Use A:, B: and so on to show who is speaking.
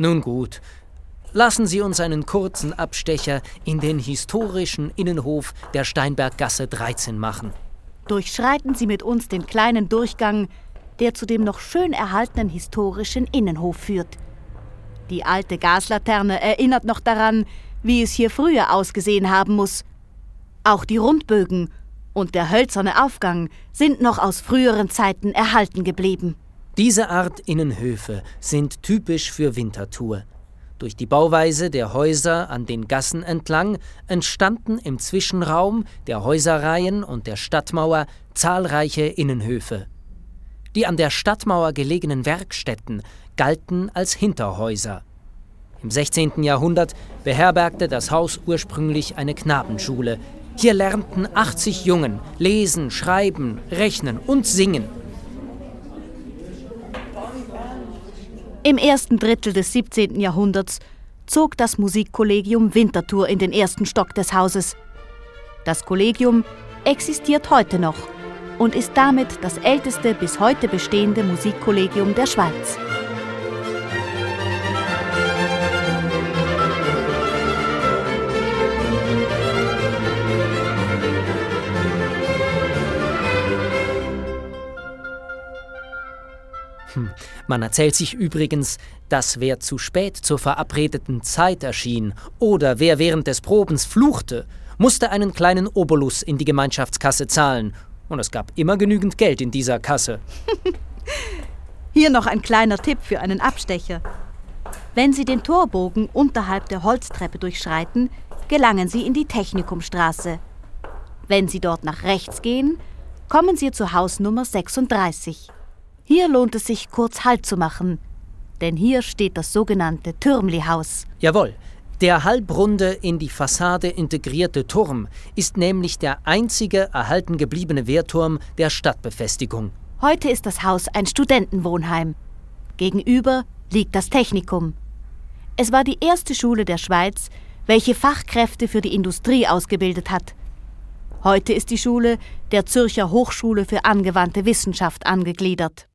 A: Nun gut, lassen Sie uns einen kurzen Abstecher in den historischen Innenhof der Steinberggasse 13 machen.
B: Durchschreiten Sie mit uns den kleinen Durchgang, der zu dem noch schön erhaltenen historischen Innenhof führt. Die alte Gaslaterne erinnert noch daran, wie es hier früher ausgesehen haben muss. Auch die Rundbögen und der hölzerne Aufgang sind noch aus früheren Zeiten erhalten geblieben.
A: Diese Art Innenhöfe sind typisch für Winterthur. Durch die Bauweise der Häuser an den Gassen entlang entstanden im Zwischenraum der Häuserreihen und der Stadtmauer zahlreiche Innenhöfe. Die an der Stadtmauer gelegenen Werkstätten galten als Hinterhäuser. Im 16. Jahrhundert beherbergte das Haus ursprünglich eine Knabenschule. Hier lernten 80 Jungen lesen, schreiben, rechnen und singen.
B: Im ersten Drittel des 17. Jahrhunderts zog das Musikkollegium Winterthur in den ersten Stock des Hauses. Das Kollegium existiert heute noch und ist damit das älteste bis heute bestehende Musikkollegium der Schweiz.
A: Hm. Man erzählt sich übrigens, dass wer zu spät zur verabredeten Zeit erschien oder wer während des Probens fluchte, musste einen kleinen Obolus in die Gemeinschaftskasse zahlen. Und es gab immer genügend Geld in dieser Kasse.
B: Hier noch ein kleiner Tipp für einen Abstecher. Wenn Sie den Torbogen unterhalb der Holztreppe durchschreiten, gelangen Sie in die Technikumstraße. Wenn Sie dort nach rechts gehen, kommen Sie zur Hausnummer 36. Hier lohnt es sich, kurz Halt zu machen, denn hier steht das sogenannte Türmli-Haus.
A: Jawohl. Der halbrunde in die Fassade integrierte Turm ist nämlich der einzige erhalten gebliebene Wehrturm der Stadtbefestigung.
B: Heute ist das Haus ein Studentenwohnheim. Gegenüber liegt das Technikum. Es war die erste Schule der Schweiz, welche Fachkräfte für die Industrie ausgebildet hat. Heute ist die Schule der Zürcher Hochschule für angewandte Wissenschaft angegliedert.